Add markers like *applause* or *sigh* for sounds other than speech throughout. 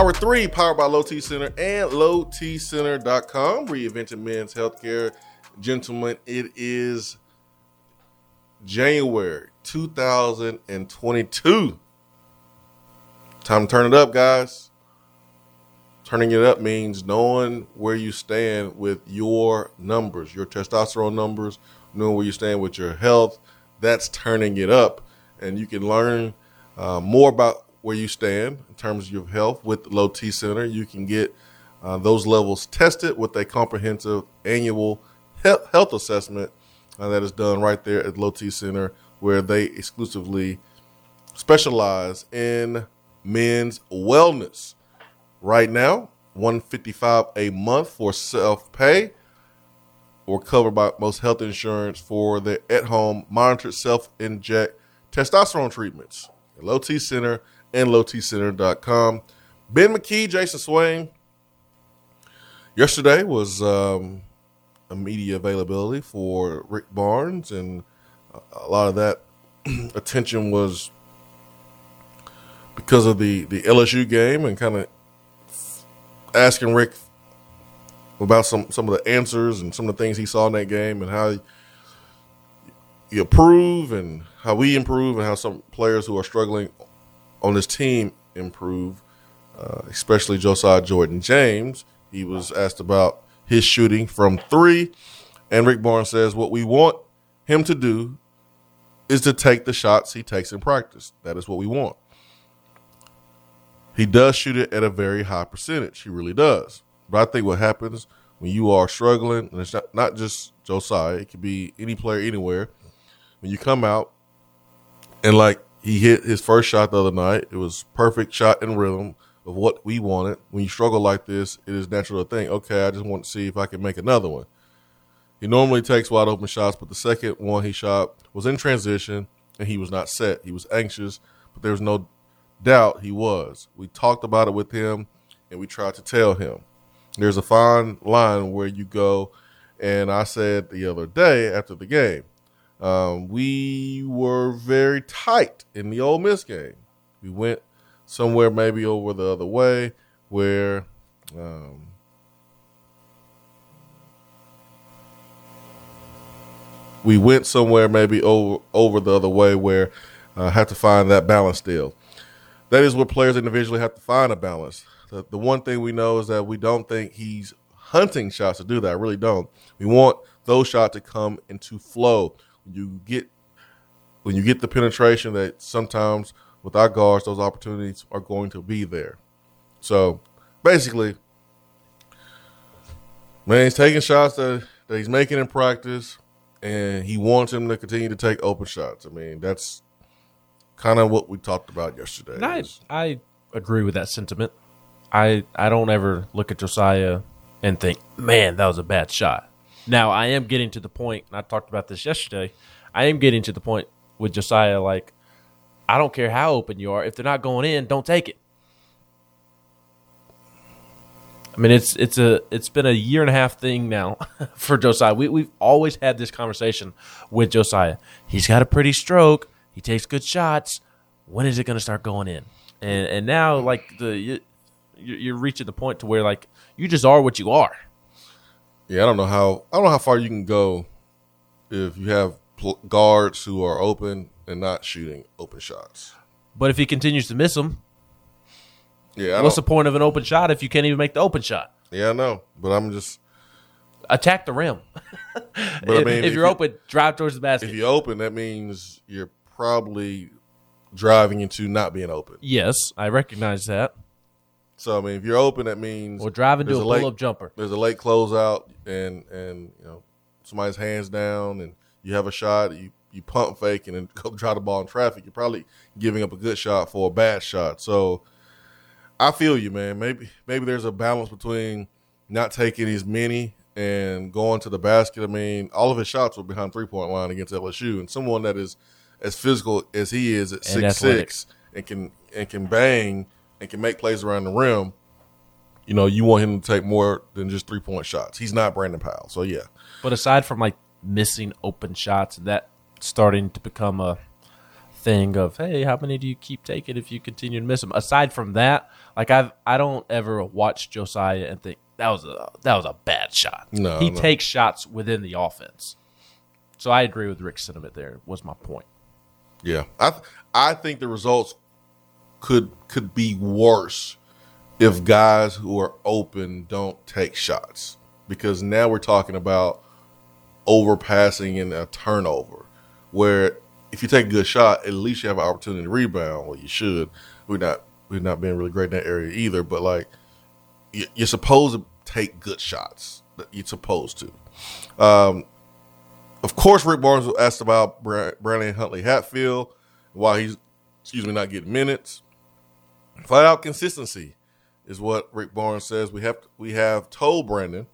Hour three, powered by Low T Center and lowtcenter.com, reinventing men's healthcare. Gentlemen, it is January 2022. Time to turn it up, guys. Turning it up means knowing where you stand with your numbers, your testosterone numbers, knowing where you stand with your health. That's turning it up. And you can learn uh, more about where you stand in terms of your health with Low T Center. You can get uh, those levels tested with a comprehensive annual health assessment uh, that is done right there at Low T Center, where they exclusively specialize in men's wellness. Right now, 155 a month for self pay or covered by most health insurance for the at home monitored self inject testosterone treatments. Low T Center and lowtcenter.com. Ben McKee, Jason Swain. Yesterday was um, a media availability for Rick Barnes, and a lot of that *clears throat* attention was because of the, the LSU game and kind of asking Rick about some, some of the answers and some of the things he saw in that game and how you improve and how we improve and how some players who are struggling on his team improve, uh, especially Josiah Jordan James. He was asked about his shooting from three, and Rick Barnes says what we want him to do is to take the shots he takes in practice. That is what we want. He does shoot it at a very high percentage. He really does. But I think what happens when you are struggling, and it's not, not just Josiah, it could be any player anywhere, when you come out and like he hit his first shot the other night. It was perfect shot and rhythm of what we wanted. When you struggle like this, it is natural to think, okay, I just want to see if I can make another one. He normally takes wide open shots, but the second one he shot was in transition and he was not set. He was anxious, but there was no doubt he was. We talked about it with him and we tried to tell him. There's a fine line where you go, and I said the other day after the game, um, we were very tight in the Ole Miss game. We went somewhere maybe over the other way where um, we went somewhere maybe over over the other way where I uh, have to find that balance still. That is where players individually have to find a balance. The, the one thing we know is that we don't think he's hunting shots to do that. I really don't. We want those shots to come into flow you get when you get the penetration that sometimes with our guards, those opportunities are going to be there. So basically, man, he's taking shots that, that he's making in practice, and he wants him to continue to take open shots. I mean, that's kind of what we talked about yesterday. I, I agree with that sentiment. I I don't ever look at Josiah and think, man, that was a bad shot. Now I am getting to the point, and I talked about this yesterday. I am getting to the point with Josiah, like, I don't care how open you are. If they're not going in, don't take it. I mean, it's it's a it's been a year and a half thing now *laughs* for Josiah. We we've always had this conversation with Josiah. He's got a pretty stroke. He takes good shots. When is it going to start going in? And and now like the you, you're reaching the point to where like you just are what you are. Yeah, I don't know how I don't know how far you can go if you have pl- guards who are open and not shooting open shots. But if he continues to miss them, yeah, what's the point of an open shot if you can't even make the open shot? Yeah, I know, but I'm just attack the rim. *laughs* but I *laughs* mean, if, if you're you, open, drive towards the basket. If you're open, that means you're probably driving into not being open. Yes, I recognize that. So I mean, if you're open, that means or driving to a, a pull up jumper. There's a late closeout, and and you know somebody's hands down, and you have a shot. You you pump fake and then *laughs* go try the ball in traffic. You're probably giving up a good shot for a bad shot. So I feel you, man. Maybe maybe there's a balance between not taking as many and going to the basket. I mean, all of his shots were behind three point line against LSU, and someone that is as physical as he is at And six athletic. six and can and can bang and can make plays around the rim. You know, you want him to take more than just three point shots. He's not Brandon Powell, so yeah. But aside from like missing open shots, and that starting to become a thing of hey, how many do you keep taking if you continue to miss them? Aside from that, like I've I don't ever watch Josiah and think that was a that was a bad shot. No, he no. takes shots within the offense. So I agree with Rick's sentiment. There was my point. Yeah, I th- I think the results could could be worse if guys who are open don't take shots because now we're talking about overpassing and a turnover. Where if you take a good shot, at least you have an opportunity to rebound. Well, you should. We're not we've not been really great in that area either. But like you- you're supposed to take good shots. You're supposed to. Um, of course, Rick Barnes was asked about Brandon Huntley Hatfield while he's, excuse me, not getting minutes. Flat out consistency is what Rick Barnes says. We have we have told Brandon,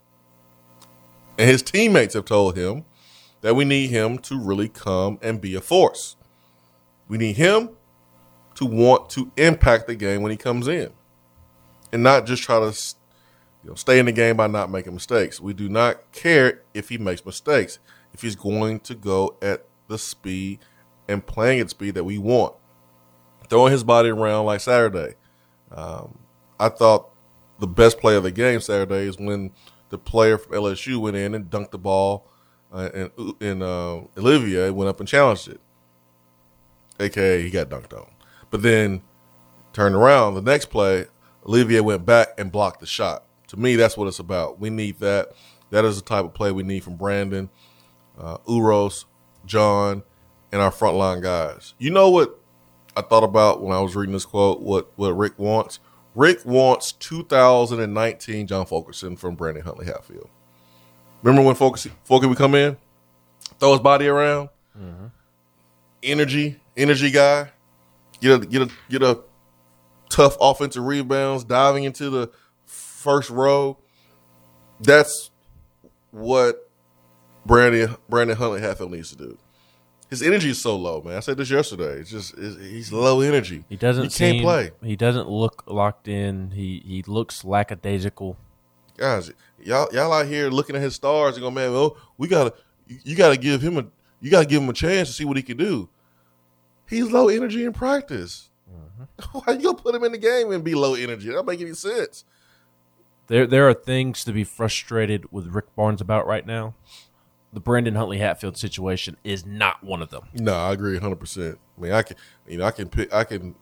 and his teammates have told him that we need him to really come and be a force. We need him to want to impact the game when he comes in, and not just try to you know, stay in the game by not making mistakes. We do not care if he makes mistakes. If he's going to go at the speed and playing at speed that we want, throwing his body around like Saturday. Um, I thought the best play of the game Saturday is when the player from LSU went in and dunked the ball, uh, and and uh, Olivier went up and challenged it. AKA he got dunked on, but then turned around the next play. Olivier went back and blocked the shot. To me, that's what it's about. We need that. That is the type of play we need from Brandon, uh, Uros, John, and our frontline guys. You know what I thought about when I was reading this quote? What what Rick wants? Rick wants 2019 John Fulkerson from Brandon Huntley Hatfield. Remember when Fulkerson, Fulker would come in, throw his body around, mm-hmm. energy, energy guy, get a get a get a tough offensive rebounds, diving into the first row. That's what Brandon Brandon Huntley Hatfield needs to do. His energy is so low, man. I said this yesterday. It's just it's, he's low energy. He doesn't You can't play, He doesn't look locked in. He he looks lackadaisical. guys. Y'all y'all out here looking at his stars and go, man. Oh, we gotta you, gotta give him a you gotta give him a chance to see what he can do. He's low energy in practice. Mm-hmm. *laughs* Why you gonna put him in the game and be low energy? That don't make any sense. There there are things to be frustrated with Rick Barnes about right now. The Brandon Huntley Hatfield situation is not one of them. No, I agree 100. percent I mean, I can, you know, I can pick, I can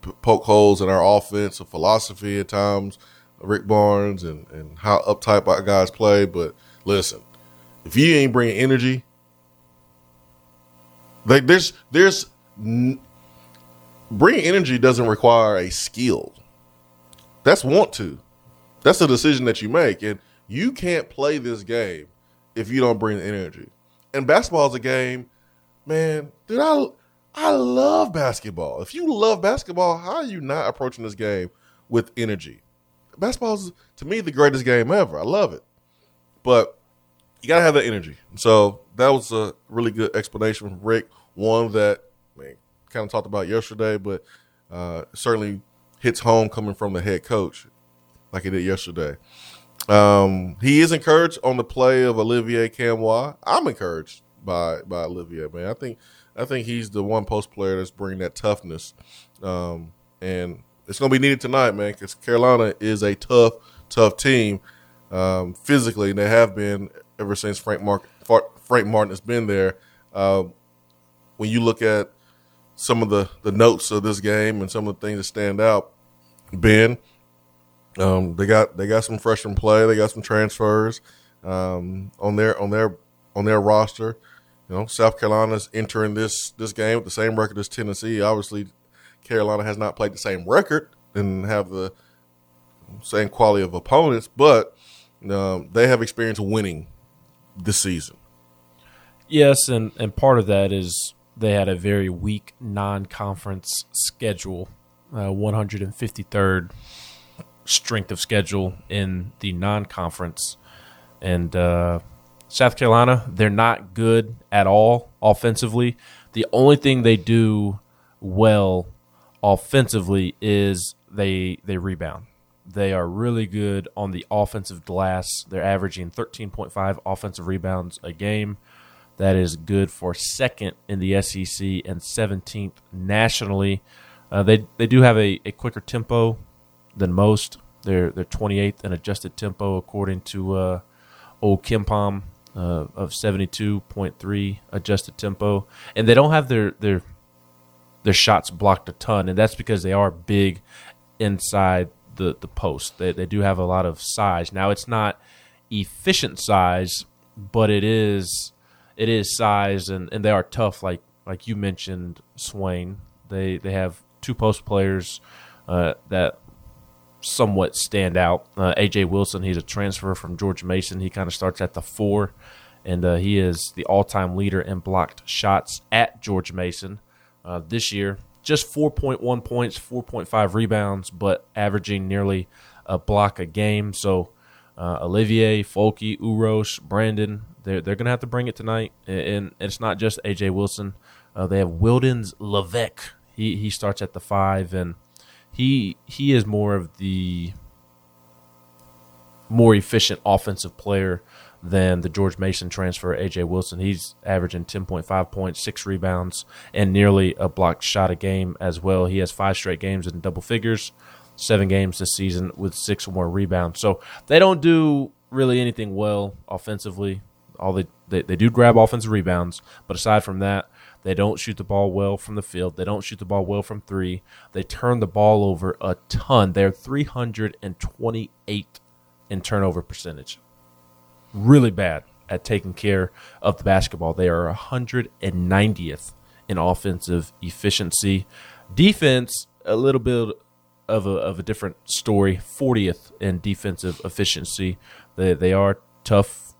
poke holes in our offense or philosophy at times, Rick Barnes and and how uptight our guys play. But listen, if you ain't bringing energy, like there's there's n- bringing energy doesn't require a skill. That's want to. That's a decision that you make, and you can't play this game if you don't bring the energy. And basketball is a game man, dude, I I love basketball. If you love basketball, how are you not approaching this game with energy? Basketball is to me the greatest game ever. I love it, but you gotta have that energy. So that was a really good explanation from Rick. One that I mean, kind of talked about yesterday, but uh, certainly hits home coming from the head coach, like he did yesterday. Um, he is encouraged on the play of Olivier Nkamhoua. I'm encouraged by by Olivier, man. I think I think he's the one post player that's bringing that toughness, um, and it's gonna be needed tonight, man, because Carolina is a tough, tough team um, physically. and They have been ever since Frank Mark Frank Martin has been there. Uh, when you look at some of the the notes of this game and some of the things that stand out, Ben, um, they got they got some freshman play. They got some transfers um, on their on their on their roster. You know, South Carolina's entering this this game with the same record as Tennessee. Obviously, Carolina has not played the same record and have the same quality of opponents, but um, they have experience winning this season. Yes, and, and part of that is they had a very weak non conference schedule. Uh, 153rd strength of schedule in the non-conference, and uh, South Carolina they're not good at all offensively. The only thing they do well offensively is they they rebound. They are really good on the offensive glass. They're averaging 13.5 offensive rebounds a game. That is good for second in the SEC and 17th nationally. Uh, they they do have a, a quicker tempo than most. They're they're 28th in adjusted tempo according to uh, old KenPom uh, of 72.3 adjusted tempo, and they don't have their their their shots blocked a ton, and that's because they are big inside the the post. They they do have a lot of size. Now it's not efficient size, but it is it is size, and, and they are tough. Like like you mentioned, Swain. They they have two post players uh, that somewhat stand out. Uh, AJ Wilson, he's a transfer from George Mason. He kind of starts at the four, and uh, he is the all time leader in blocked shots at George Mason uh, this year. Just 4.1 points, 4.5 rebounds, but averaging nearly a block a game. So uh, Olivier, Folky, Uros, Brandon, they're, they're going to have to bring it tonight. And, it's not just AJ Wilson. Uh, they have Wildens Leveque. He, he starts at the five, and he he is more of the more efficient offensive player than the George Mason transfer, AJ Wilson. He's averaging 10.5 points, six rebounds, and nearly a blocked shot a game as well. He has five straight games in double figures, seven games this season with six or more rebounds. So they don't do really anything well offensively. All they, they, they do grab offensive rebounds, but aside from that, they don't shoot the ball well from the field. They don't shoot the ball well from three. They turn the ball over a ton. They're 328 in turnover percentage. Really bad at taking care of the basketball. They are 190th in offensive efficiency. Defense, a little bit of a, of a different story. 40th in defensive efficiency. They, they are tough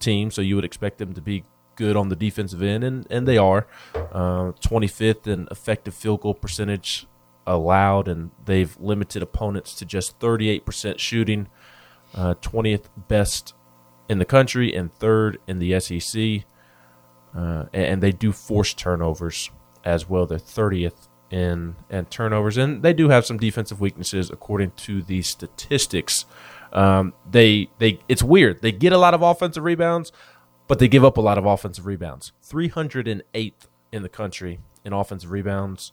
team, so you would expect them to be good on the defensive end, and, and they are. Uh, 25th in effective field goal percentage allowed, and they've limited opponents to just 38% shooting, uh, 20th best in the country, and third in the SEC. Uh, and they do force turnovers as well. They're 30th in and turnovers, and they do have some defensive weaknesses according to the statistics. Um, they they it's weird. They get a lot of offensive rebounds, but they give up a lot of offensive rebounds. 308th in the country in offensive rebounds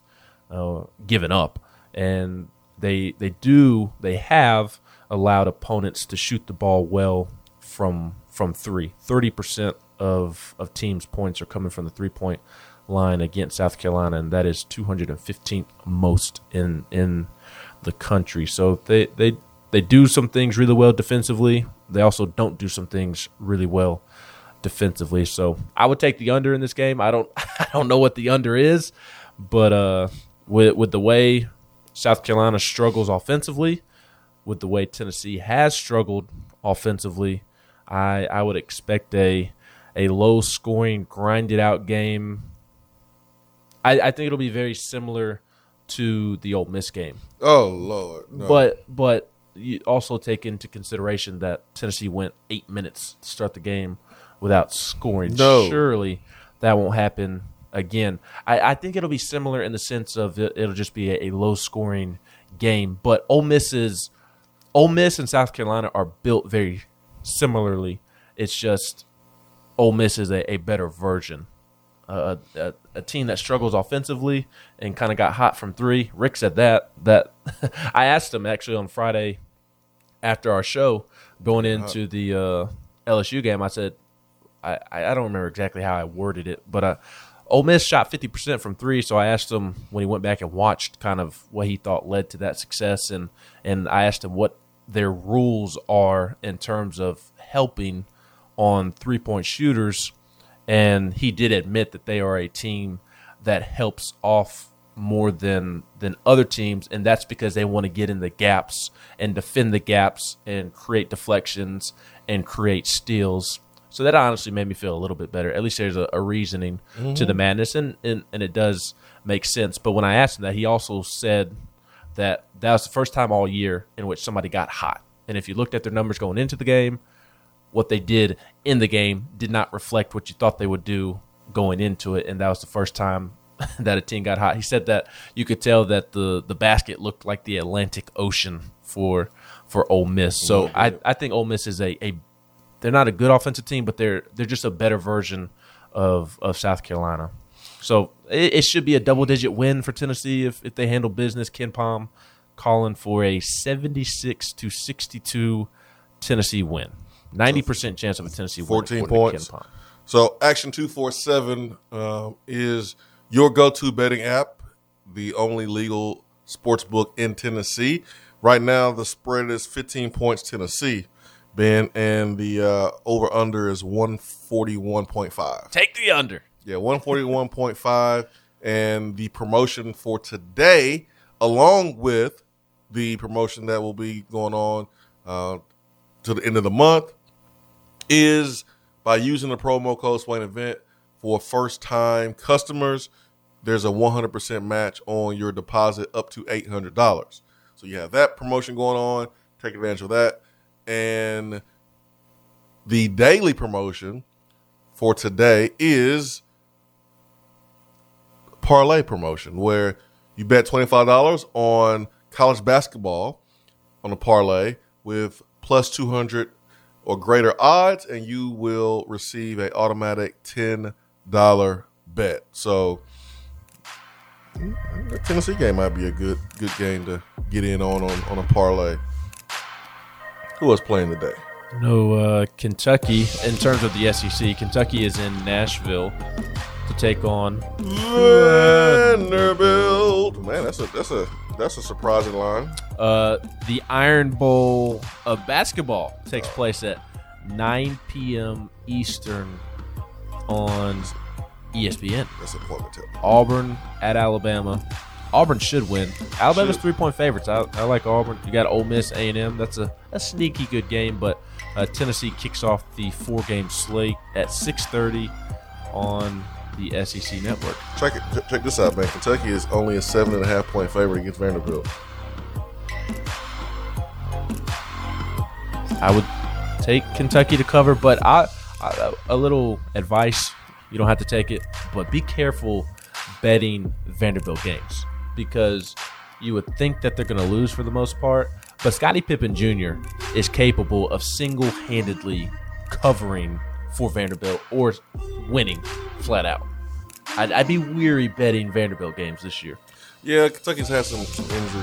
uh, given up, and they they do they have allowed opponents to shoot the ball well from from three. 30% of of teams' points are coming from the three point line against South Carolina, and that is 215th most in in the country. So they they they do some things really well defensively. They also don't do some things really well defensively. So I would take the under in this game. I don't *laughs* I don't know what the under is, but uh, with with the way South Carolina struggles offensively, with the way Tennessee has struggled offensively, I I would expect a a low scoring, grinded out game. I, I think it'll be very similar to the Ole Miss game. Oh Lord! No. But but you also take into consideration that Tennessee went eight minutes to start the game without scoring. No. Surely that won't happen again. I, I think it'll be similar in the sense of it, will just be a, a, low scoring game. But Ole Miss's Ole Miss and South Carolina are built very similarly. It's just Ole Miss is a, a better version. Uh, a, a, team that struggles offensively and kind of got hot from three. Rick said that. That *laughs* I asked him actually on Friday after our show going uh-huh. into the uh, LSU game. I said, I, I don't remember exactly how I worded it, but uh, Ole Miss shot 50% from three. So I asked him when he went back and watched kind of what he thought led to that success. And, and I asked him what their rules are in terms of helping on three point shooters. And he did admit that they are a team that helps off more than than other teams and that's because they want to get in the gaps and defend the gaps and create deflections and create steals so that honestly made me feel a little bit better. At least there's a, a reasoning mm-hmm. to the mm-hmm. madness, and, and, and it does make sense. But when I asked him that, he also said that that was the first time all year in which somebody got hot. And if you looked at their numbers going into the game, what they did in the game did not reflect what you thought they would do going into it. And that was the first time *laughs* that a team got hot. He said that you could tell that the the basket looked like the Atlantic Ocean for for Ole Miss. So I, I think Ole Miss is a, a they're not a good offensive team, but they're they're just a better version of of South Carolina. So it, it should be a double digit win for Tennessee if, if they handle business. KenPom calling for a seventy six to sixty two Tennessee win. Ninety percent chance of a Tennessee win. 14 according to points. KenPom. So Action Two Four Seven uh, is your go-to betting app, the only legal sports book in Tennessee. Right now, the spread is 15 points Tennessee, Ben, and the uh, over/under is 141.5. Take the under. Yeah, 141.5. And the promotion for today, along with the promotion that will be going on uh, to the end of the month, is by using the promo code Swain Event for first time customers. There's a 100% match on your deposit up to $800. So you have that promotion going on. Take advantage of that. And the daily promotion for today is parlay promotion where you bet $25 on college basketball on a parlay with plus 200 or greater odds and you will receive a automatic $10 bet. So the Tennessee game might be a good good game to get in on on, on a parlay. Who was playing today? No, uh, Kentucky. In terms of the SEC, Kentucky is in Nashville to take on. Vanderbilt. Man, that's a that's a that's a surprising line. Uh, the Iron Bowl of basketball takes place at 9 p.m. Eastern on ESPN. That's informative. Auburn at Alabama. Auburn should win. Alabama's three point favorites. I, I like Auburn. You got Ole Miss, A and M. That's a, a sneaky good game. But uh, Tennessee kicks off the four game slate at 6:30 on the SEC network. Check it. Check this out, man. Kentucky is only a seven and a half point favorite against Vanderbilt. I would take Kentucky to cover, but I, I a little advice. You don't have to take it, but be careful betting Vanderbilt games because you would think that they're going to lose for the most part. But Scottie Pippen Jr. is capable of single-handedly covering for Vanderbilt or winning flat out. I'd, I'd be weary betting Vanderbilt games this year. Yeah, Kentucky's had some, some injury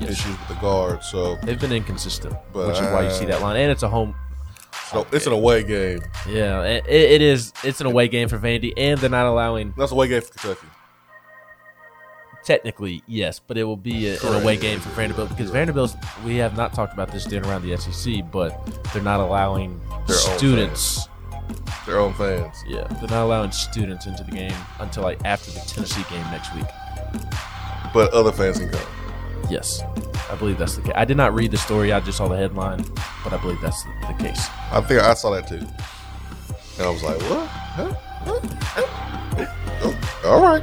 Yes. issues with the guard, so They've been inconsistent, But, which is why you see that line, and it's a home so it's an away game. Yeah, it, it is. It's an away game for Vandy, and they're not allowing. That's a away game for Kentucky. Technically, yes, but it will be a, an away game for Vanderbilt because Vanderbilt. We have not talked about this in around the SEC, but they're not allowing Their own students. Their own fans. Yeah, they're not allowing students into the game until like after the Tennessee game next week. But other fans can come. Yes, I believe that's the case. I did not read the story; I just saw the headline, but I believe that's the, the case. I think I saw that too. And I was like, what? Huh? Huh? Huh? All right.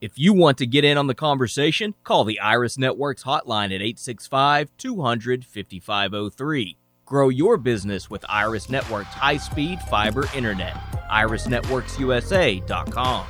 If you want to get in on the conversation, call the Iris Networks hotline at 865 200 5503. Grow your business with Iris Networks high speed fiber internet. IrisNetworksUSA.com.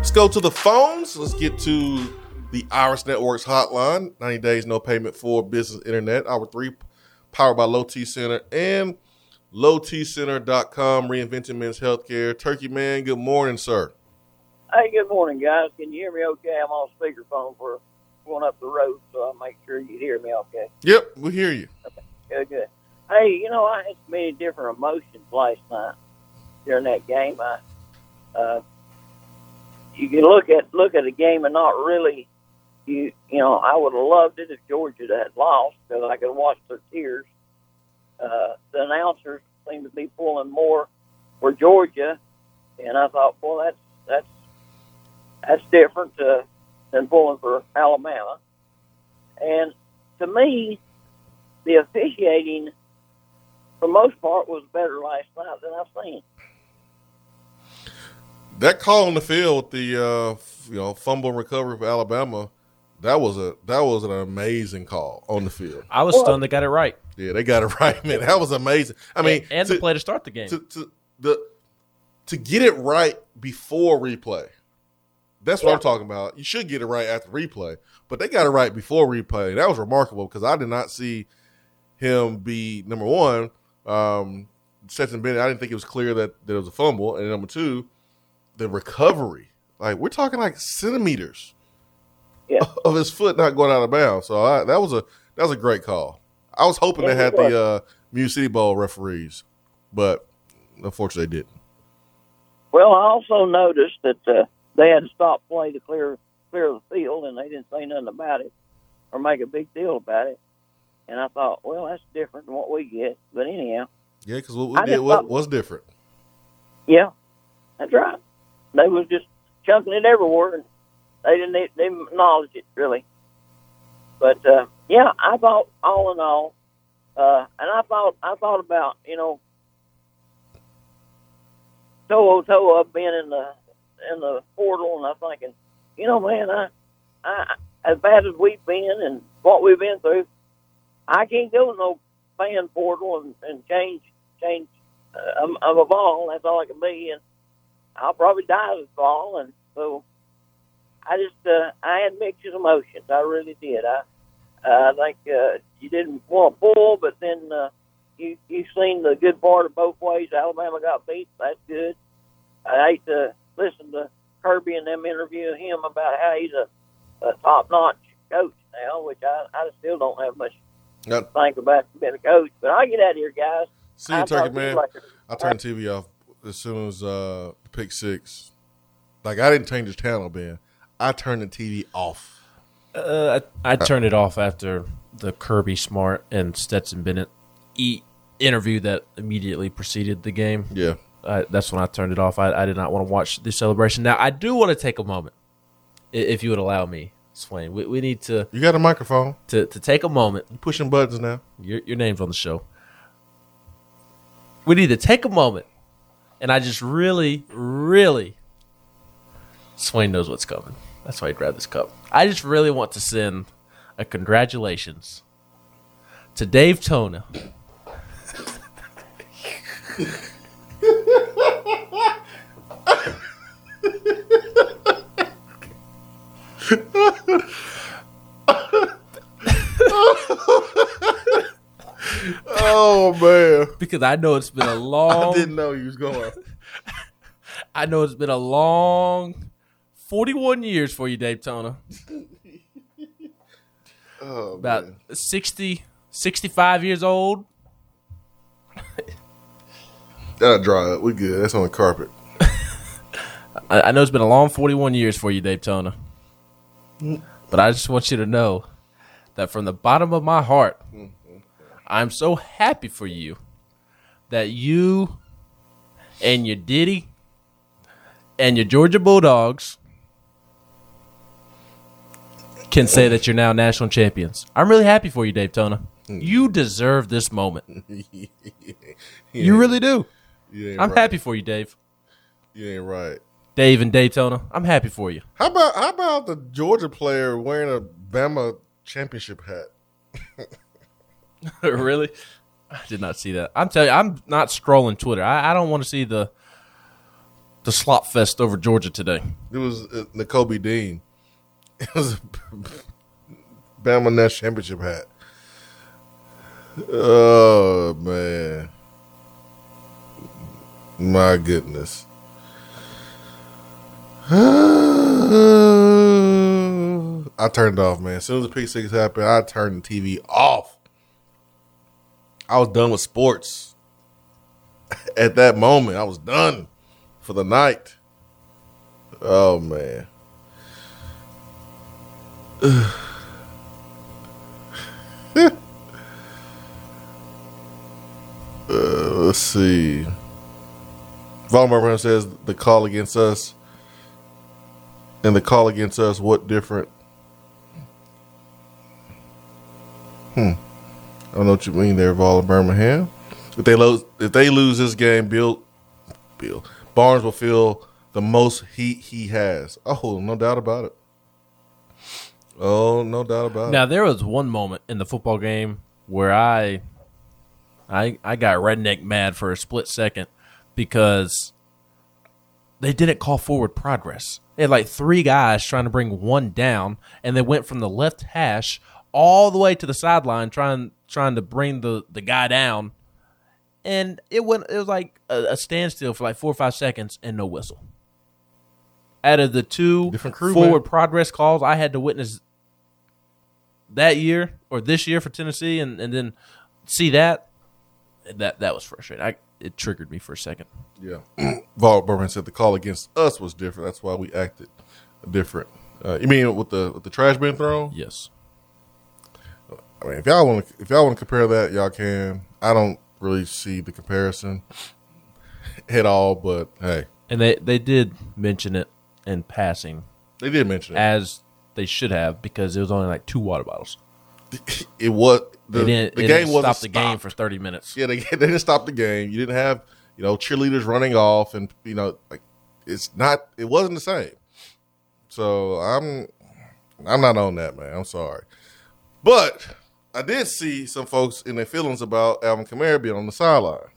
Let's go to the phones. Let's get to the Iris Networks hotline. 90 days, no payment for business internet. Hour three, powered by Low T Center and lowtcenter.com, reinventing men's healthcare. Turkey Man, good morning, sir. Hey, good morning, guys. Can you hear me okay? I'm on speakerphone for going up the road, so I'll make sure you hear me okay. Yep, we hear you. Okay, good, good. Hey, you know, I had many different emotions last night during that game. I, uh, you can look at look at a game and not really, you you know, I would have loved it if Georgia had lost because I could watch their tears. Uh, the announcers seemed to be pulling more for Georgia, and I thought, well, that's that's that's different uh, than pulling for Alabama. And to me, the officiating, for the most part, was better last night than I've seen. That call on the field with the uh, you know fumble recovery for Alabama That was a that was an amazing call on the field. I was stunned they got it right. Yeah, they got it *laughs* right, man. That was amazing. I mean, and, and to, the play to start the game. to, to the to get it right before replay. That's what I'm talking about. You should get it right after replay, but they got it right before replay. That was remarkable because I did not see him be number one. Um, Stetson Bennett, I didn't think it was clear that, that it was a fumble, and number two, the recovery. Like we're talking like centimeters Yeah. *laughs* of his foot not going out of bounds. So I, that was a that was a great call. I was hoping Yeah, they had was. the uh, Music City Bowl referees, but unfortunately they didn't. Well, I also noticed that uh, they had to stop play to clear clear the field, and they didn't say nothing about it or make a big deal about it. And I thought, well, that's different than what we get. But anyhow, Yeah, because what we I did was, thought- was different. yeah, that's right. They was just chunking it everywhere, and they didn't they didn't acknowledge it really. But uh, yeah, I thought all in all, uh, and I thought I thought about you know Toa Toa being in the in the portal, and I'm thinking, you know, man, I, I as bad as we've been and what we've been through, I can't go no fan portal and, and change change uh, of- of a ball. That's all I can be, and I'll probably die a ball. And so I just uh, I had mixed emotions. I really did. I I think uh, you didn't want to pull, but then uh, you you seen the good part of both ways. Alabama got beat. That's good. I hate to listen to Kirby and them interview him about how he's a, a top notch coach now, which I, I still don't have much Now, to think about being a coach. But I'll get out of here, guys. see you, I'll Turkey talk to you man. later. I turned the TV off as soon as uh, pick six. Like I didn't change the channel, Ben. I turned the TV off. Uh, I, I turned it off after the Kirby Smart and Stetson Bennett e- interview that immediately preceded the game. Yeah, I, that's when I turned it off. I, I did not want to watch the celebration. Now, I do want to take a moment, if you would allow me, Swain. We, we need to, you got a microphone. to, to take a moment. You pushing buttons now. Your, your name's on the show. We need to take a moment, and I just really, really. Swain knows what's coming. That's why he grabbed this cup. I just really want to send a congratulations to Dave Tona. *laughs* Oh man, because I know it's been a *laughs* long. I didn't know you was going. *laughs* I know it's been a long 41 years for you, Dave Tona. *laughs* Oh, About man. 60, 65 years old. that'll dry up. We good. That's on the carpet. I, I know it's been a long 41 years for you, Dave Tona. Mm. But I just want you to know that from the bottom of my heart, mm. I'm so happy for you that you and your Diddy and your Georgia Bulldogs can say that you're now national champions. I'm really happy for you, Dave Tona. You deserve this moment. *laughs* You really do. You I'm right. happy for you, Dave. You ain't right. Dave and Daytona, I'm happy for you. How about how about the Georgia player wearing a Bama championship hat? *laughs* really? I did not see that. I'm telling you, I'm not scrolling Twitter. I, I don't want to see the the slop fest over Georgia today. It was uh, Nakobe Dean. *laughs* It was a Bama national championship hat. Oh man, my goodness. *sighs* I turned off, man. As soon as the pick six happened, I turned the TV off. I was done with sports. *laughs* At that moment, I was done for the night. Oh man. *sighs* uh, let's see. Valdemar says the call against us and the call against us. What different? Hmm. I don't know what you mean there, Vol Birmingham. If they lose, if they lose this game, Bill, Bill Barnes will feel the most heat he has. Oh, no doubt about it. Oh, no doubt about it. Now there was one moment in the football game where I, I, I got redneck mad for a split second because they didn't call forward progress. They had like three guys trying to bring one down, and they went from the left hash all the way to the sideline trying trying to bring the the guy down, and it went. It was like a, a standstill for like four or five seconds and no whistle. Out of the two Different crew, forward man. progress calls I had to witness that year or this year for Tennessee, and, and then see that that that was frustrating. I it triggered me for a second. Yeah. *clears throat* Vol Berman said the call against us was different. That's why we acted different. Uh, you mean with the with the trash being thrown? Yes. I mean, if y'all want to, if y'all want to compare that, y'all can. I don't really see the comparison *laughs* at all, but hey, And they they did mention it in passing they did mention it. as they should have because it was only like two water bottles. *laughs* It was the, the game didn't wasn't stop the game for thirty minutes. Yeah, they, *laughs* they didn't stop the game. You didn't have you know cheerleaders running off, and you know like it's not. It wasn't the same. So I'm I'm not on that, man. I'm sorry, but I did see some folks in their feelings about Alvin Kamara being on the sideline,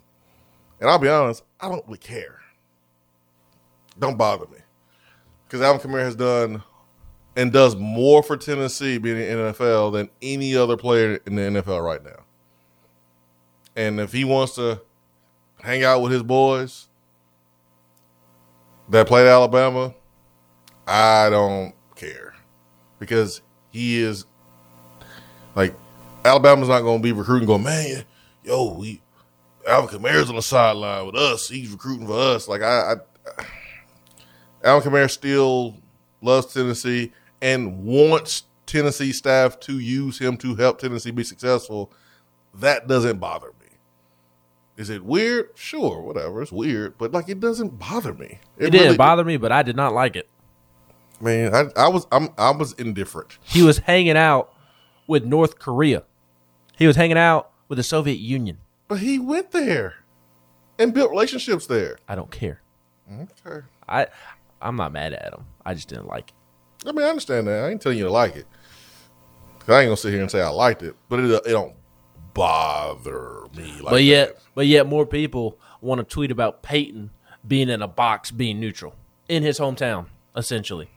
and I'll be honest, I don't really care. Don't bother me because Alvin Kamara has done and does more for Tennessee being in the NFL than any other player in the NFL right now. And if he wants to hang out with his boys that played Alabama, I don't care because he is like Alabama's not going to be recruiting. Going, man, yo, we Alvin Kamara's on the sideline with us. He's recruiting for us. Like I, I Alvin Kamara still loves Tennessee and wants Tennessee staff to use him to help Tennessee be successful. That doesn't bother me. Is it weird? Sure, whatever. It's weird, but like it doesn't bother me. It, didn't bother me, but I did not like it. Man, I, I was I'm I was indifferent. He was hanging out with North Korea. He was hanging out with the Soviet Union. But he went there and built relationships there. I don't care. Okay. I I'm not mad at him. I just didn't like it. I mean, I understand that. I ain't telling you to like it. I ain't gonna sit here and say I liked it, but it, it don't bother me. Like but yet, that. but yet, more people want to tweet about Peyton being in a box, being neutral in his hometown. Essentially,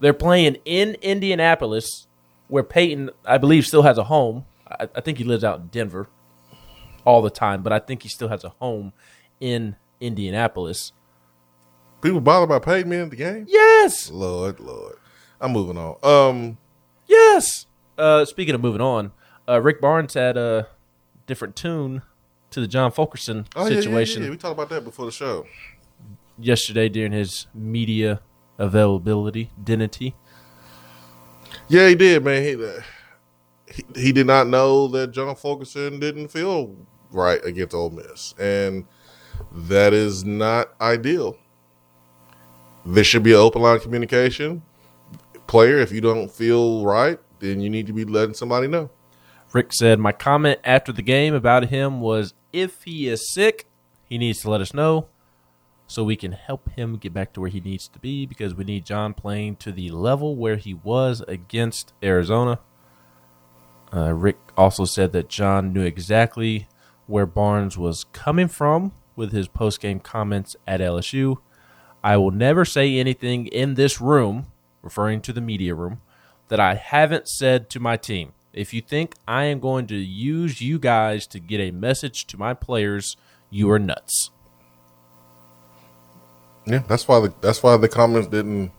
they're playing in Indianapolis, where Peyton, I believe, still has a home. I, I think he lives out in Denver all the time, but I think he still has a home in Indianapolis. people bother about being at the game. Yes, Lord, Lord, I'm moving on. Um, yes. Uh, speaking of moving on, uh, Rick Barnes had a different tune to the John Fulkerson oh, yeah, yeah, situation. Yeah, yeah. We talked about that before the show. yesterday during his media availability identity. Yeah, he did, man. He, uh, he did not know that John Fulkerson didn't feel right against Ole Miss, and that is not ideal. There should be an open line communication. Player, if you don't feel right, then you need to be letting somebody know. Rick said, My comment after the game about him was if he is sick, he needs to let us know so we can help him get back to where he needs to be because we need John playing to the level where he was against Arizona. Uh, Rick also said that John knew exactly where Barnes was coming from with his post game comments at LSU. I will never say anything in this room, referring to the media room, that I haven't said to my team. If you think I am going to use you guys to get a message to my players, you are nuts. Yeah, that's why the that's why the comments didn't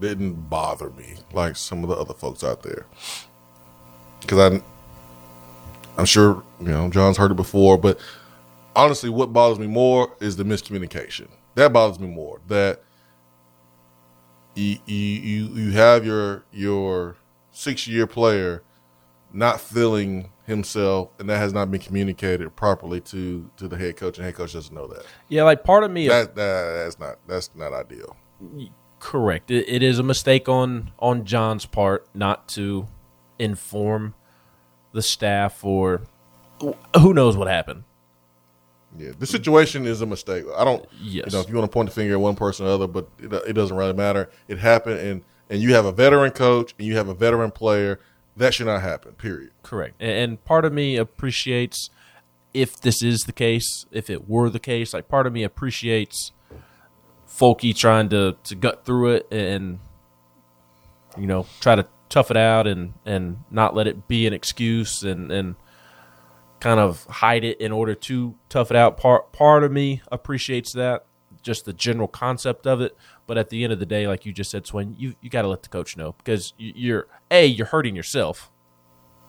didn't bother me like some of the other folks out there. Because I, I'm sure you know John's heard it before, but honestly, what bothers me more is the miscommunication. That bothers me more. That you you you, you have your your six year player not feeling himself, and that has not been communicated properly to to the head coach, and head coach doesn't know that. Yeah, like part of me, That, that that's not that's not ideal. correct. It, it is a mistake on on John's part not to inform the staff or who knows what happened. Yeah, the situation is a mistake. I don't. Yes. You know, if you want to point the finger at one person or other, but it, it doesn't really matter. It happened, and and you have a veteran coach and you have a veteran player, that should not happen. Period. Correct. And, and part of me appreciates if this is the case, if it were the case, like part of me appreciates Folky trying to to gut through it and you know try to tough it out and and not let it be an excuse and and kind of hide it in order to tough it out. Part part of me appreciates that, just the general concept of it. But at the end of the day, like you just said, Swain, you you got to let the coach know because you- you're a you're hurting yourself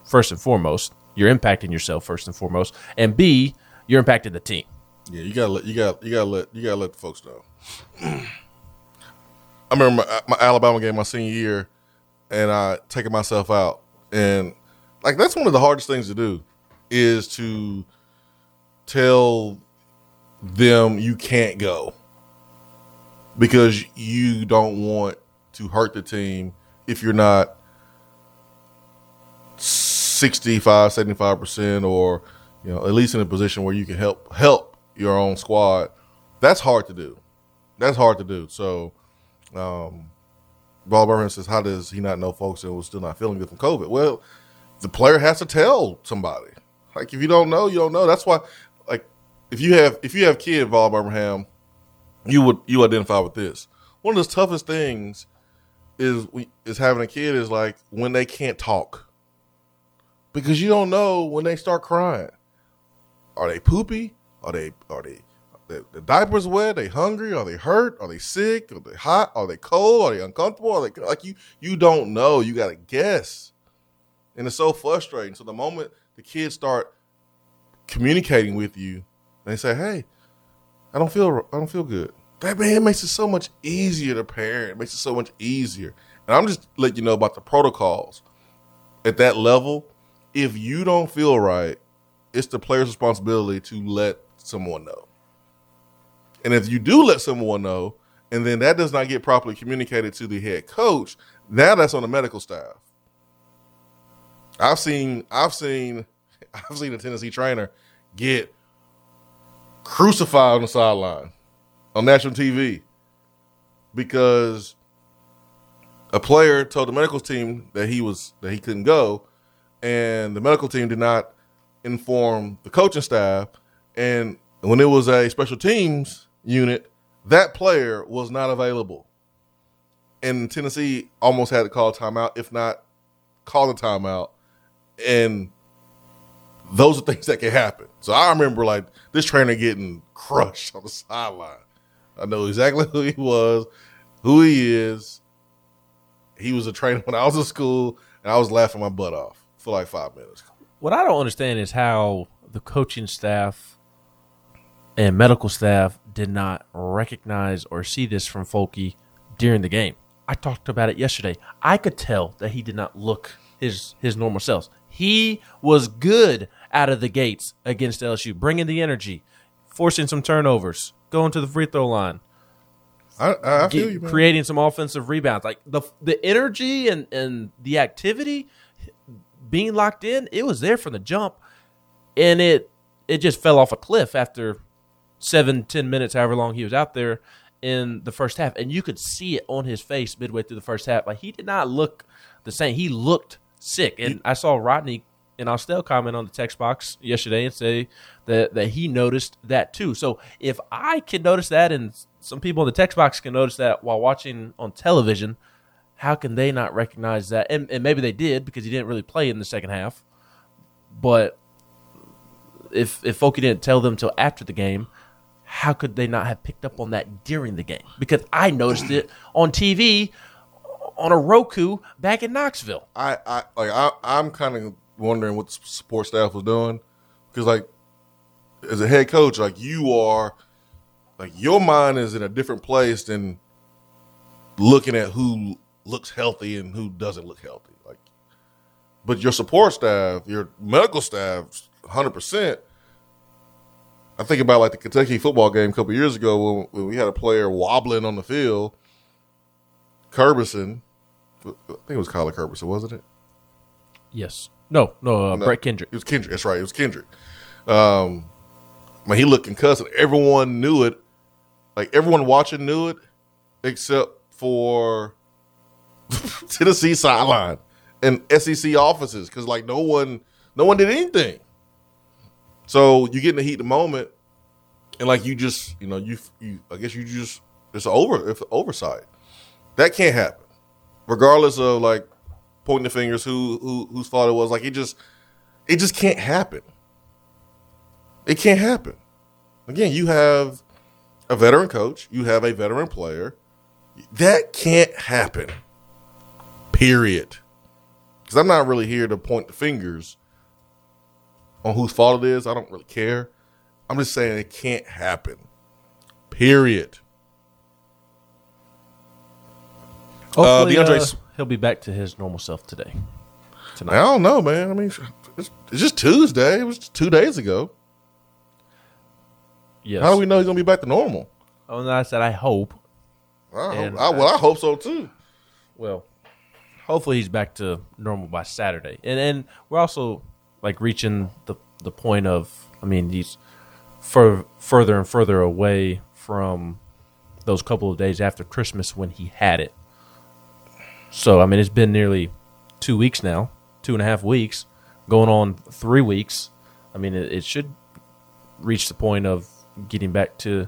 first and foremost. You're impacting yourself first and foremost, and B you're impacting the team. Yeah, you gotta let you got you gotta let you gotta let the folks know. *clears throat* I remember my, my Alabama game my senior year, and I taking myself out, and like that's one of the hardest things to do, is to tell them you can't go because you don't want to hurt the team if you're not 65 75% or you know at least in a position where you can help help your own squad. That's hard to do. That's hard to do. So um Ball Birmingham says how does he not know folks that was still not feeling good from covid? Well the player has to tell somebody. Like if you don't know you don't know. That's why like if you have if you have kid Ball Birmingham you would you identify with this. One of the toughest things is we is having a kid is like when they can't talk. Because you don't know when they start crying. Are they poopy? Are they are they the, the diapers wet? Are They hungry? Are they hurt? Are they sick? Are they hot? Are they cold? Are they uncomfortable? Are they like you? You don't know. You got to guess, and it's so frustrating. So the moment the kids start communicating with you, they say, "Hey, I don't feel I don't feel good." That man makes it so much easier to parent. It makes it so much easier. And I'm just letting you know about the protocols at that level. If you don't feel right, it's the player's responsibility to let someone know. And if you do let someone know, and then that does not get properly communicated to the head coach, now that's on the medical staff. I've seen I've seen *laughs* I've seen a Tennessee trainer get crucified on the sideline on national TV because a player told the medical team that he was that he couldn't go, and the medical team did not inform the coaching staff. And when it was a special teams unit, that player was not available. And Tennessee almost had to call a timeout, if not call a timeout. And those are things that can happen. So I remember like this trainer getting crushed on the sideline. I know exactly who he was, who he is. He was a trainer when I was in school, and I was laughing my butt off for like five minutes. What I don't understand is how the coaching staff and medical staff did not recognize or see this from Folky during the game. I talked about it yesterday. I could tell that he did not look his his normal selves. He was good out of the gates against LSU, bringing the energy, forcing some turnovers, going to the free throw line, I, I, get- you, man. creating some offensive rebounds. Like the the energy and and the activity being locked in, it was there from the jump, and it it just fell off a cliff after seven ten minutes, however long he was out there in the first half, and you could see it on his face midway through the first half. Like he did not look the same. He looked sick, and I saw Rodney and Austell comment on the text box yesterday and say that that he noticed that too. So if I can notice that, and some people in the text box can notice that while watching on television, how can they not recognize that? And, and maybe they did because he didn't really play in the second half. But if if Folky didn't tell them till after the game, how could they not have picked up on that during the game? Because I noticed it on TV on a Roku back in Knoxville. I, I like I, I'm kind of wondering what the support staff was doing because like as a head coach, like you are, like your mind is in a different place than looking at who looks healthy and who doesn't look healthy. Like, but your support staff, your medical staff, hundred percent. I think about like the Kentucky football game a couple years ago when, when we had a player wobbling on the field. Curbison, I think it was Kyler Curbison, wasn't it? Yes. No, no, uh, No, Brett Kendrick. It was Kendrick. That's right. It was Kendrick. Um, man, he looked concussed. and Everyone knew it. Like everyone watching knew it, except for *laughs* Tennessee sideline and SEC offices because like no one, no one did anything. So you get in the heat of the moment, and like you just, you know, you, you I guess you just it's over, it's oversight. That can't happen, regardless of like pointing the fingers who who whose fault it was. Like it just, it just can't happen. It can't happen. Again, you have a veteran coach, you have a veteran player. That can't happen. Period. Because I'm not really here to point the fingers on whose fault it is. I don't really care. I'm just saying it can't happen. Period. Hopefully, uh, uh, DeAndre, he'll be back to his normal self today. Tonight. I don't know, man. I mean, it's, it's just Tuesday. It was two days ago. Yes. How do we know he's gonna be back to normal? Oh, and I said I hope. I hope, I, well, I hope so too. Well, hopefully he's back to normal by Saturday. And and we're also like reaching the the point of I mean he's fur, further and further away from those couple of days after Christmas when he had it. So I mean it's been nearly two weeks now, two and a half weeks, going on three weeks. I mean it, it should reach the point of getting back to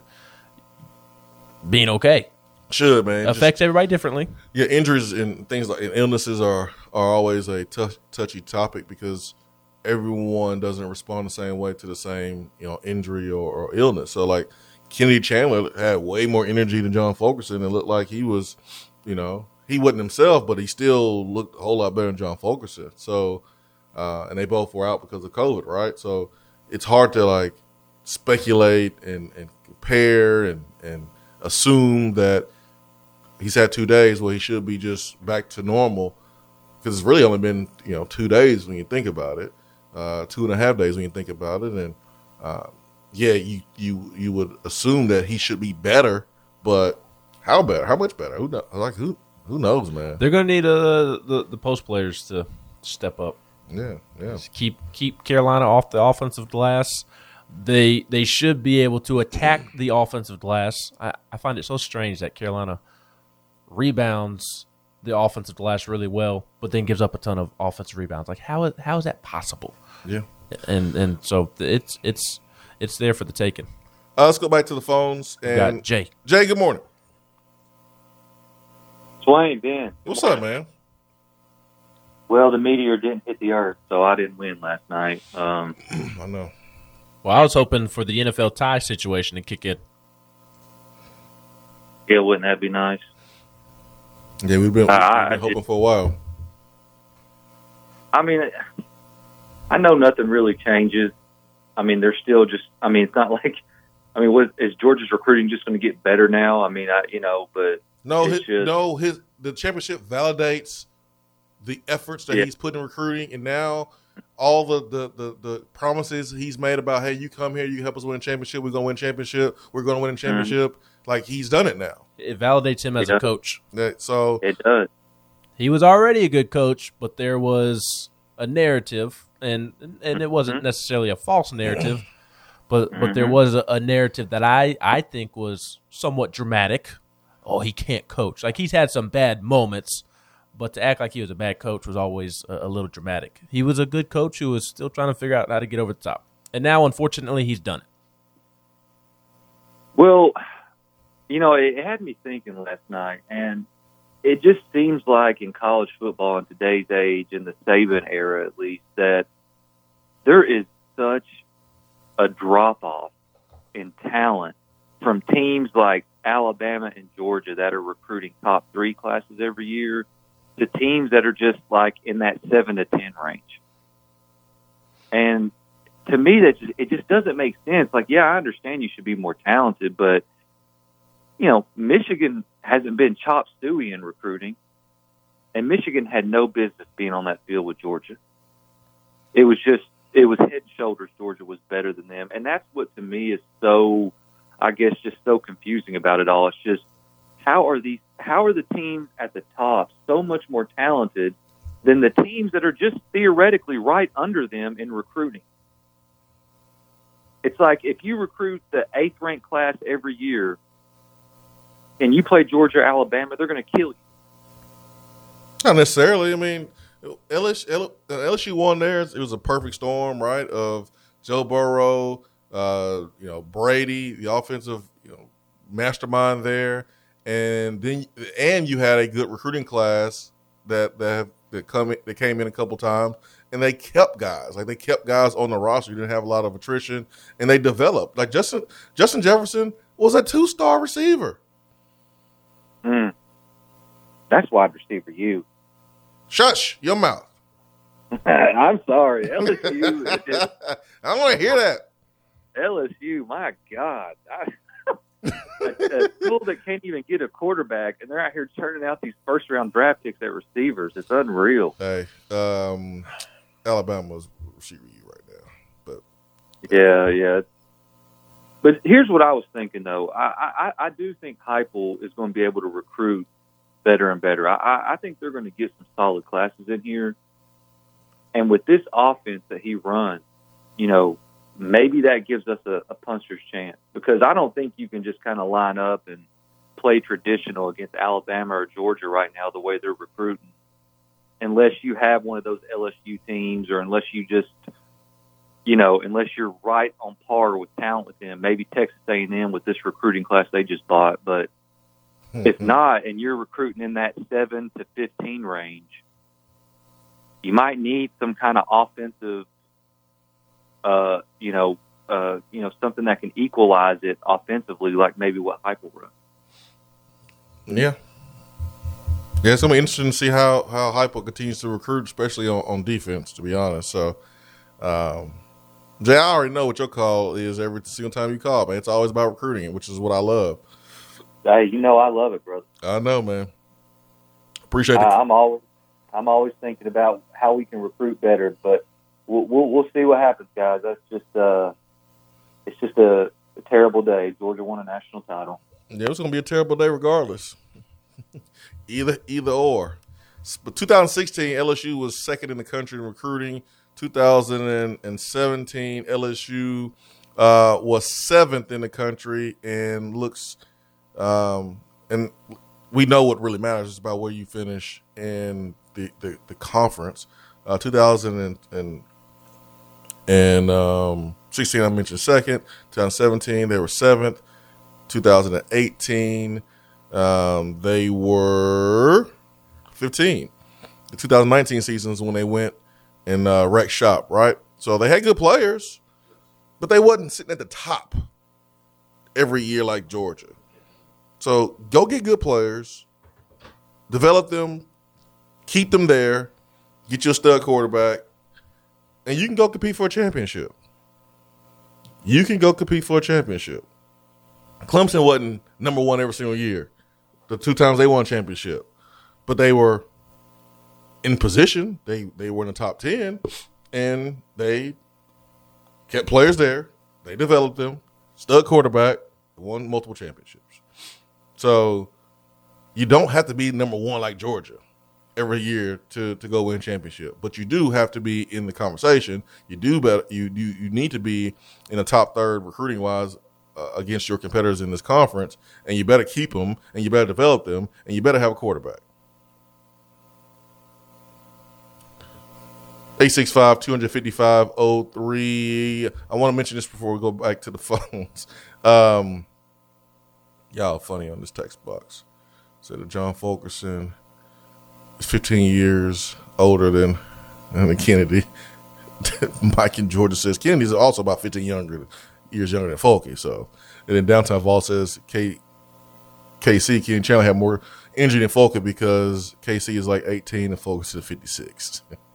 being okay. Should man Just- Affects everybody differently. yeah, injuries and things like and illnesses are are always a tou- touchy topic because everyone doesn't respond the same way to the same you know injury or, or illness. So like Kennedy Chandler had way more energy than John Fulkerson and looked like he was, you know, he wasn't himself, but he still looked a whole lot better than John Fulkerson. So uh, and they both were out because of COVID, right? So it's hard to like speculate and, and compare and, and assume that he's had two days where he should be just back to normal because it's really only been you know two days when you think about it, uh, two and a half days when you think about it, and uh, yeah, you you you would assume that he should be better, but how better? How much better? Who know, like who who knows, man? They're going to need uh, the the post players to step up. Yeah, yeah. Just keep keep Carolina off the offensive glass. They they should be able to attack the offensive glass. I, I find it so strange that Carolina rebounds the offensive glass really well, but then gives up a ton of offensive rebounds. Like how is how is that possible? Yeah. And and so it's it's it's there for the taking. Uh, let's go back to the phones We got and Jay. Jay, good morning. Swain, Ben. What's up, man? Well, the meteor didn't hit the earth, so I didn't win last night. Um, *clears throat* I know. Well, I was hoping for the NFL tie situation to kick in. yeah, wouldn't that be nice? Yeah, we've been, uh, we've I- been hoping for a while. I mean, I know nothing really changes. I mean, they're still just. I mean, it's not *laughs* like. I mean, what is Georgia's recruiting just going to get better now? I mean, I you know, but No, his, just- no, his the championship validates the efforts that Yeah. he's put in recruiting, and now all the, the the the promises he's made about, hey, you come here, you help us win a championship, we're gonna win a championship, we're gonna win a mm-hmm. championship. Like he's done it now. It validates him as a coach. That, so it does. he was already a good coach, but there was a narrative, and and it wasn't necessarily a false narrative, *clears throat* but but there Mhm. was a, a narrative that I I think was somewhat dramatic. Oh, he can't coach. Like he's had some bad moments, but to act like he was a bad coach was always a, a little dramatic. He was a good coach who was still trying to figure out how to get over the top, and now unfortunately he's done it. Well, you know, it had me thinking last night, and it just seems like in college football in today's age, in the Saban era at least, that there is such a drop off in talent from teams like Alabama and Georgia that are recruiting top three classes every year to teams that are just like in that seven to ten range. And to me, that just, it just doesn't make sense. Like, yeah, I understand you should be more talented, but you know, Michigan hasn't been chop suey in recruiting, and Michigan had no business being on that field with Georgia. It was just, it was head and shoulders. Georgia was better than them, and that's what to me is so, I guess, just so confusing about it all. It's just how are these, how are the teams at the top so much more talented than the teams that are just theoretically right under them in recruiting? It's like if you recruit the eighth ranked class every year and you play Georgia Alabama, they're going to kill you. Not necessarily. I mean, LSU, LSU won theirs. It was a perfect storm, right? Of Joe Burrow, uh, you know Brady, the offensive you know mastermind there, and then and you had a good recruiting class that that that come that came in a couple times, and they kept guys like they kept guys on the roster. You didn't have a lot of attrition, and they developed. Like Justin Justin Jefferson was a two star receiver. Mm. That's wide receiver you. Shush your mouth. *laughs* I'm sorry, LSU. is- *laughs* I want to hear that. LSU, my God. *laughs* I, a, a school that can't even get a quarterback, and they're out here turning out these first round draft picks at receivers. It's unreal. Hey, um, Alabama's receiver you right now, but Yeah, yeah. But here's what I was thinking, though. I, I, I do think Heupel is going to be able to recruit better and better. I, I- think they're going to get some solid classes in here. And with this offense that he runs, you know, maybe that gives us a, a puncher's chance because I don't think you can just kind of line up and play traditional against Alabama or Georgia right now the way they're recruiting, unless you have one of those LSU teams or unless you just you know, unless you're right on par with talent with them, maybe Texas A&M with this recruiting class they just bought. But if not, and you're recruiting in that seven to fifteen range, you might need some kind of offensive, uh, you know, uh, you know, something that can equalize it offensively, like maybe what Heupel runs. yeah, yeah, it's gonna be interesting to see how how Heupel continues to recruit, especially on, on defense. To be honest, so um, Jay, I already know what your call is every single time you call, man. It's always about recruiting, which is what I love. Hey, you know, I love it, brother. I know, man. Appreciate it. I'm always, I'm always thinking about how we can recruit better, but we'll, we'll, we'll see what happens, guys. That's just, uh, it's just a, a terrible day. Georgia won a national title. Yeah, it's gonna be a terrible day regardless. *laughs* either either or. But 2016 LSU was second in the country in recruiting. 2017 LSU uh, was seventh in the country and looks um, and we know what really matters is about where you finish in the the, the conference. Uh, 2000 and, and um, 16 I mentioned second. 2017 they were seventh. 2018 um, they were 15 the 2019 seasons when they went and uh, wrecked shop right? So they had good players but they wasn't sitting at the top every year like georgia. So go get good players develop them keep them there get your stud quarterback and you can go compete for a championship. You can go compete for a championship. Clemson wasn't number one every single year. The two times they won championship, but they were in position. They they were in the top ten, and they kept players there. They developed them. Stud quarterback, won multiple championships. So you don't have to be number one like Georgia every year to to go win championship, but you do have to be in the conversation. You do better. You you you need to be in the top third recruiting wise uh, against your competitors in this conference, and you better keep them, and you better develop them, and you better have a quarterback. 865 255 03. I want to mention this before we go back to the *laughs* phones. Um, y'all funny on this text box. Said that John Fulkerson is 15 years older than, than Kennedy. *laughs* Mike in Georgia says Kennedy's also about 15 younger years younger than Folky. So, and then Downtown Vol says K, KC Kenny Chandler had more injury than Folky because KC is like 18 and Folky is 56. *laughs*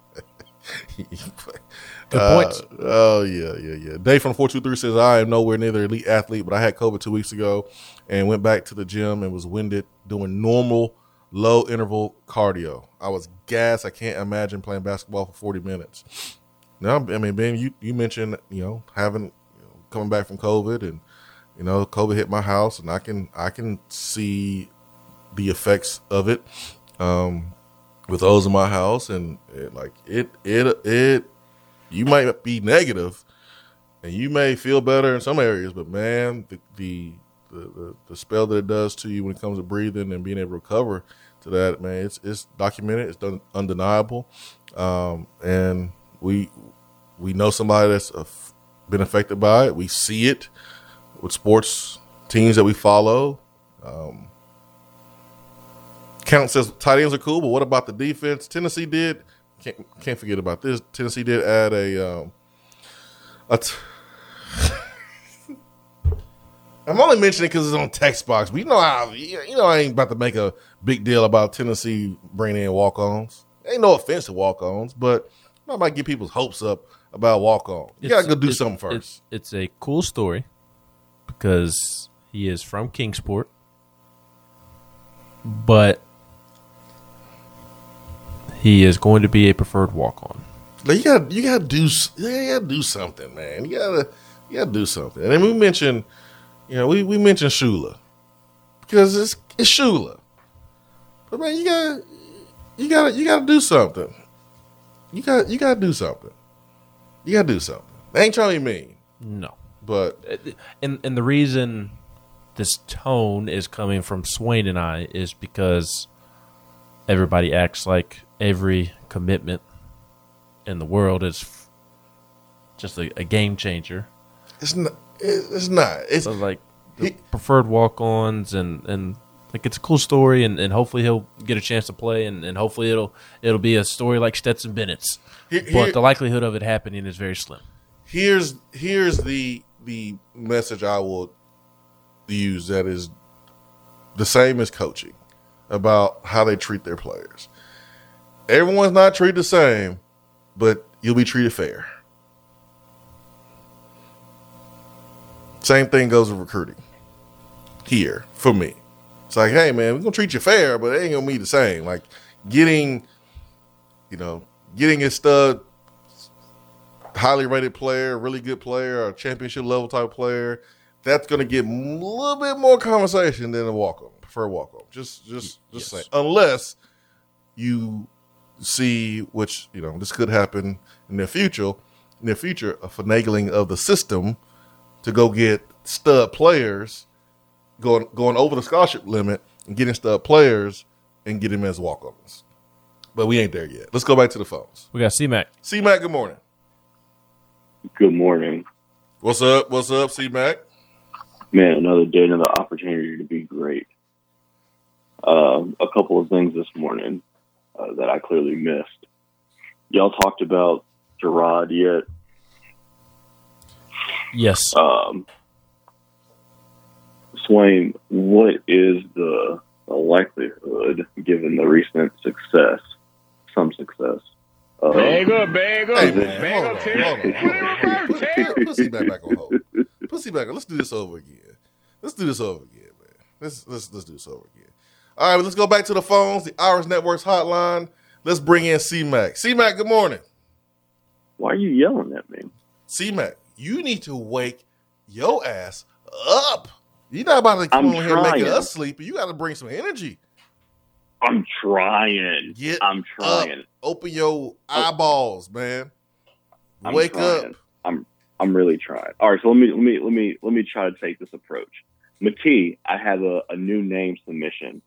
*laughs* Good Uh, points. oh yeah, yeah, yeah. Dave from four two three says I am nowhere near the elite athlete, but I had COVID two weeks ago and went back to the gym and was winded doing normal low interval cardio. I was gassed. I can't imagine playing basketball for forty minutes. Now, I mean, Ben, you you mentioned you know having you know, coming back from COVID and you know COVID hit my house and I can I can see the effects of it. Um, with those in my house and it, like it it it you might be negative and you may feel better in some areas but man the the the, the, spell that it does to you when it comes to breathing and being able to recover to that, man, it's it's documented, it's done, undeniable, um, and we we know somebody that's been affected by it. We see it with sports teams that we follow. Um, Count says tight ends are cool, but what about the defense? Tennessee did can't can't forget about this. Tennessee did add a um, a t- *laughs* I'm only mentioning because it's on text box. But you know how you know I ain't about to make a big deal about Tennessee bringing in walk ons. Ain't no offense to walk ons, but I might get people's hopes up about walk on. You gotta go do it's- something first. It's, it's a cool story because he is from Kingsport, but he is going to be a preferred walk on. Like you gotta you gotta do s- you gotta do something, man. You gotta you gotta do something. And then we mentioned, you know, we, we mentioned Shula because it's it's Shula, but man, you gotta you gotta you gotta do something. You got you gotta do something. You gotta do something. They ain't trying to be mean, No. but uh, And and the reason this tone is coming from Swain and I is because everybody acts like every commitment in the world is just a, a game changer. it's not. It's not. It's So like the preferred walk-ons and and like it's a cool story and, and hopefully he'll get a chance to play and, and hopefully it'll it'll be a story like Stetson Bennett's. Here- but the likelihood of it happening is very slim. here's here's the the message I will use that is the same as coaching about how they treat their players. Everyone's not treated the same, but you'll be treated fair. Same thing goes with recruiting. Here for me, it's like, hey man, we're gonna treat you fair, but it ain't gonna be the same. Like getting, you know, getting a stud highly rated player, really good player, a championship level type player, that's going to get a little bit more conversation than a walk on, prefer walk on. Just, just, just saying. Unless you see, which you know, this could happen in the future. In the future, a finagling of the system to go get stud players, going going over the scholarship limit and getting stud players and get them as walk ons. But we ain't there yet. Let's go back to the phones. We got C Mac. C Mac, good morning. Good morning. What's up? What's up, C Mac? Man, another day, another opportunity to be great. Um, a couple of things this morning uh, that I clearly missed. Y'all talked about Gerard yet? Yes. Um, Swain, what is the, the likelihood, given the recent success, some success? Of, Hey, man, hold on, hold on, hold on. Put, put, put C Mac back on hold. Put C back on. Let's do this over again. Let's do this over again, man. Let's let's let's do this over again. All right, let's go back to the phones, the Irish Networks hotline. Let's bring in C Mac. C Mac, good morning. Why are you yelling at me? C Mac, you need to wake your ass up. You're not about to come I'm on here making us sleepy. You got to bring some energy. I'm trying. Get I'm trying. up. Open your oh. eyeballs, man. I'm Wake trying. up. I'm I'm really trying. All right, so let me let me let me let me try to take this approach. McKee, I have a, a new name submission.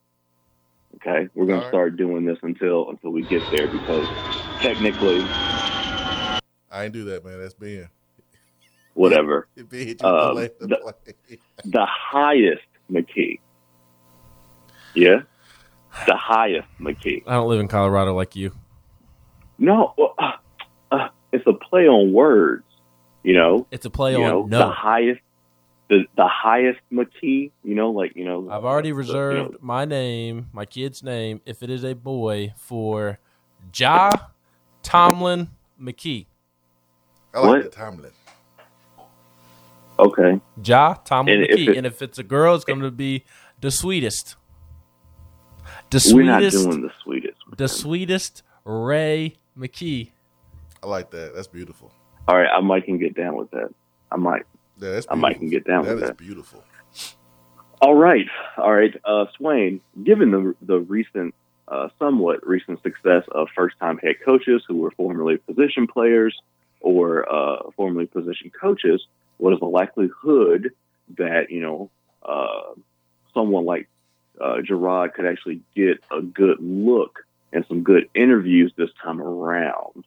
Okay, we're gonna All right. start doing this until until we get there because technically, I ain't do that, man. That's Ben. whatever. If it hit Um, play the the- play. *laughs* The highest McKee. Yeah, the highest McKee. I don't live in Colorado like you. No, well, uh, uh, it's a play on words. You know, It's a play you on know, no. the highest, the the highest McKee. You know, like you know, I've already the- you reserved know, my name, my kid's name, if it is a boy, for Ja Tomlin McKee. I like What? that Tomlin. okay, Ja Tomlin And if McKee. it- and if it's a girl, it's going to be the sweetest. The we're not sweetest, doing the sweetest. the sweetest Ray McKee. I like that. That's beautiful. All right, I might can get down with that. I might. Yeah, that's I beautiful. might can get down That with is that. beautiful. All right, all right, uh, Swain. Given the the recent, uh, somewhat recent success of first time head coaches who were formerly position players or uh, formerly position coaches, what is the likelihood that you know uh, someone like uh, Gerard could actually get a good look and some good interviews this time around.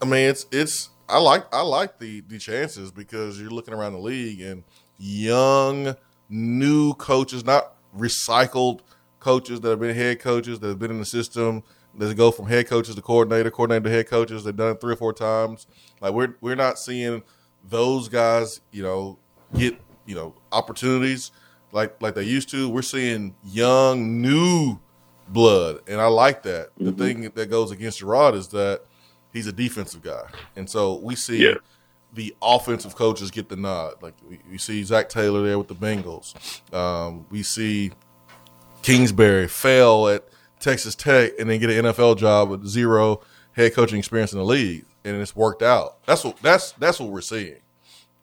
I mean, it's it's I like I like the the chances because you're looking around the league and young new coaches, not recycled coaches that have been head coaches that have been in the system that go from head coaches to coordinator, coordinator to head coaches. They've done it three or four times. Like we're we're not seeing those guys, you know, get you know opportunities like like they used to. We're seeing young new blood, and I like that. The Mhm. thing that goes against Gerard is that he's a defensive guy, and so we see Yeah. the offensive coaches get the nod. Like we, we see Zac Taylor there with the Bengals. Um, we see Kingsbury fail at Texas Tech and then get an NFL job with zero head coaching experience in the league, and it's worked out. That's what that's that's what we're seeing,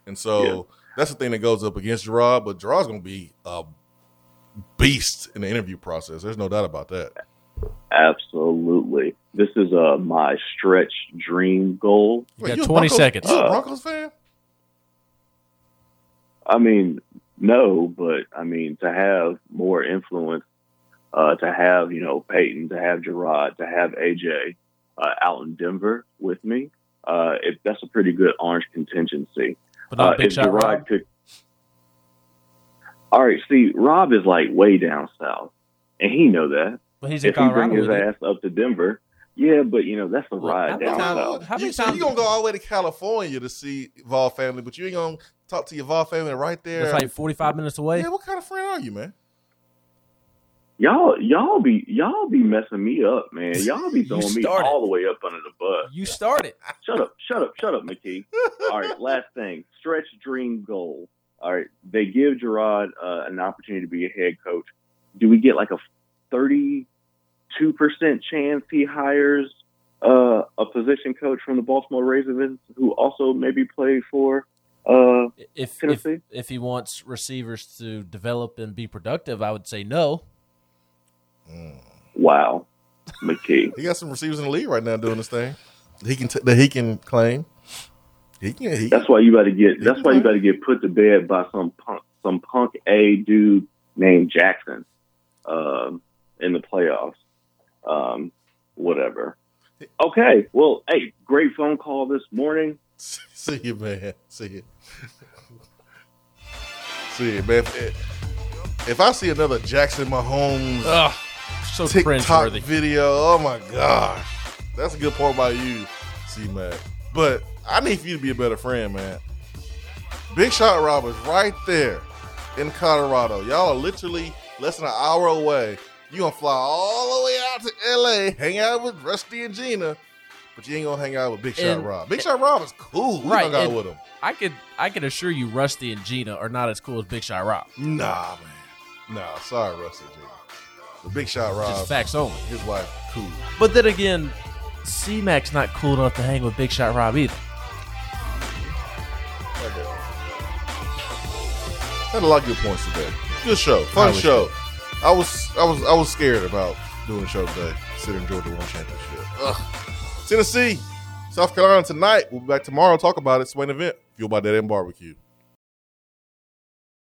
and so Yeah. that's the thing that goes up against Gerard. But Gerard's going to be a beast in the interview process. There's no doubt about that. Absolutely. This is uh, my stretch dream goal. You got 20 Broncos- seconds. You a Uh, Broncos fan? I mean, no, but I mean to have more influence, uh, to have you know Peyton, to have Gerard, to have AJ uh, out in Denver with me. Uh, if that's a pretty good orange contingency. But not Uh, Big if Shot Gerard Rob. could. All right, see, Rob is like way down south, and he know that. But he's in if he bring his with you. ass up to Denver, yeah, but you know that's a ride down. How many you, times you gonna go all the way to California to see Vol family, but you ain't gonna talk to your Vol family right there? It's like forty five minutes away. Yeah, what kind of friend are you, man? Y'all, y'all be y'all be messing me up, man. *laughs* Y'all be throwing me all the way up under the bus. You started. Shut up, shut up, shut up, McKee. *laughs* all right, last thing. Stretch dream goal. All right, they give Gerard uh, an opportunity to be a head coach. Do we get like a thirty 2% chance he hires uh, a position coach from the Baltimore Ravens who also maybe played for uh, if, Tennessee? If, if he wants receivers to develop and be productive, I would say no. Mm. Wow, McKee. *laughs* he got some receivers in the league right now doing this thing. He can t- that he can claim. He can, he, that's why you got to get. That's why you got to get put to bed by some punk, some punk a dude named Jackson, uh, in the playoffs. Um, whatever. Okay. Well, hey, great phone call this morning. *laughs* see you, man. See you. see you, man. If, if I see another Jackson Mahomes Ugh, so TikTok cringeworthy. video, oh my gosh, that's a good point by you, C Mac. But I need for you to be a better friend, man. Big Shot Rob is right there in Colorado. Y'all are literally less than an hour away. You gonna fly all the way out to LA, hang out with Rusty and Gina, but you ain't gonna hang out with Big Shot And- Rob. Big Shot Rob is cool. We Right, hung out with him. I could I can assure you, Rusty and Gina are not as cool as Big Shot Rob. Nah, man. Nah, sorry, Rusty and Gina. The Big Shot Rob, Just facts only. his wife, cool. But then again, C Mac's not cool enough to hang with Big Shot Rob either. Had a lot of good points today. Good show, fun show. I was, I was, I was scared about doing the show today. Considering Georgia won championship. Ugh. Tennessee, South Carolina tonight. We'll be back tomorrow. Talk about it. Swain event. Fueled by Dead End Barbecue.